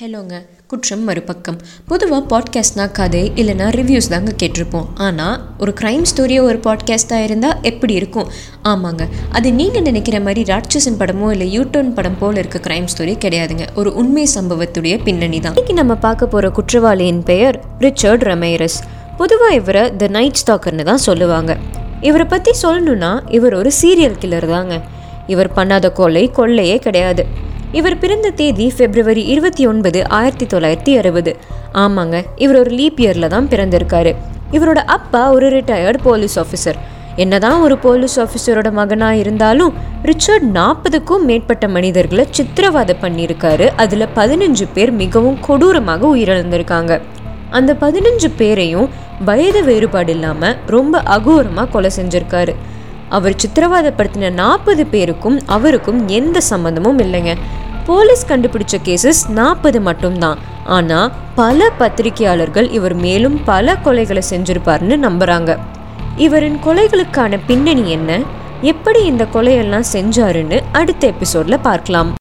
ஹலோங்க குற்றம் மறுபக்கம். பொதுவாக பாட்காஸ்ட்னா கதை இல்லைனா ரிவ்யூஸ் தாங்க கேட்டிருப்போம். ஆனால் ஒரு க்ரைம் ஸ்டோரியோ ஒரு பாட்காஸ்ட்டாக இருந்தால் எப்படி இருக்கும்? ஆமாங்க அது நீங்கள் நினைக்கிற மாதிரி ராட்சசன் படமோ இல்லை யூட்டர்ன் படம் போல் இருக்க க்ரைம் ஸ்டோரி கிடையாதுங்க. ஒரு உண்மை சம்பவத்துடைய பின்னணி தான் இன்றைக்கி நம்ம பார்க்க போகிற குற்றவாளியின் பெயர் ரிச்சர்ட் ரமேரஸ். பொதுவாக இவரை த நைட் ஸ்டாக்கர்னு தான் சொல்லுவாங்க. இவரை பற்றி சொல்லணுன்னா இவர் ஒரு சீரியல் கில்லர் தாங்க. இவர் பண்ணாத கொலை கொள்ளையே கிடையாது. இவர் பிறந்த தேதி பிப்ரவரி இருபத்தி ஒன்பது ஆயிரத்தி தொள்ளாயிரத்தி அறுபது. ஆமாங்க இவர் ஒரு லீப் இயரில் தான் பிறந்திருக்காரு. இவரோட அப்பா ஒரு ரிட்டையர்டு போலீஸ் ஆஃபீஸர் என்னதான் ஒரு போலீஸ் ஆஃபீஸரோட மகனாக இருந்தாலும் ரிச்சர்ட் நாற்பதுக்கும் மேற்பட்ட மனிதர்களை சித்திரவதை பண்ணியிருக்காரு. அதில் பதினஞ்சு பேர் மிகவும் கொடூரமாக உயிரிழந்திருக்காங்க. அந்த பதினஞ்சு பேரையும் வயது வேறுபாடு இல்லாமல் ரொம்ப அகோரமாக கொலை செஞ்சிருக்காரு. அவர் சித்திரவதைப்படுத்தின நாற்பது பேருக்கும் அவருக்கும் எந்த சம்மந்தமும் இல்லைங்க. போலீஸ் கண்டுபிடிச்ச கேசஸ் நாற்பது மட்டும்தான். ஆனால் பல பத்திரிகையாளர்கள் இவர் மேலும் பல கொலைகளை செஞ்சிருப்பார்னு நம்புகிறாங்க இவரின் கொலைகளுக்கான பின்னணி என்ன? எப்படி இந்த கொலையெல்லாம் செஞ்சாருன்னு அடுத்த எபிசோடில் பார்க்கலாம்.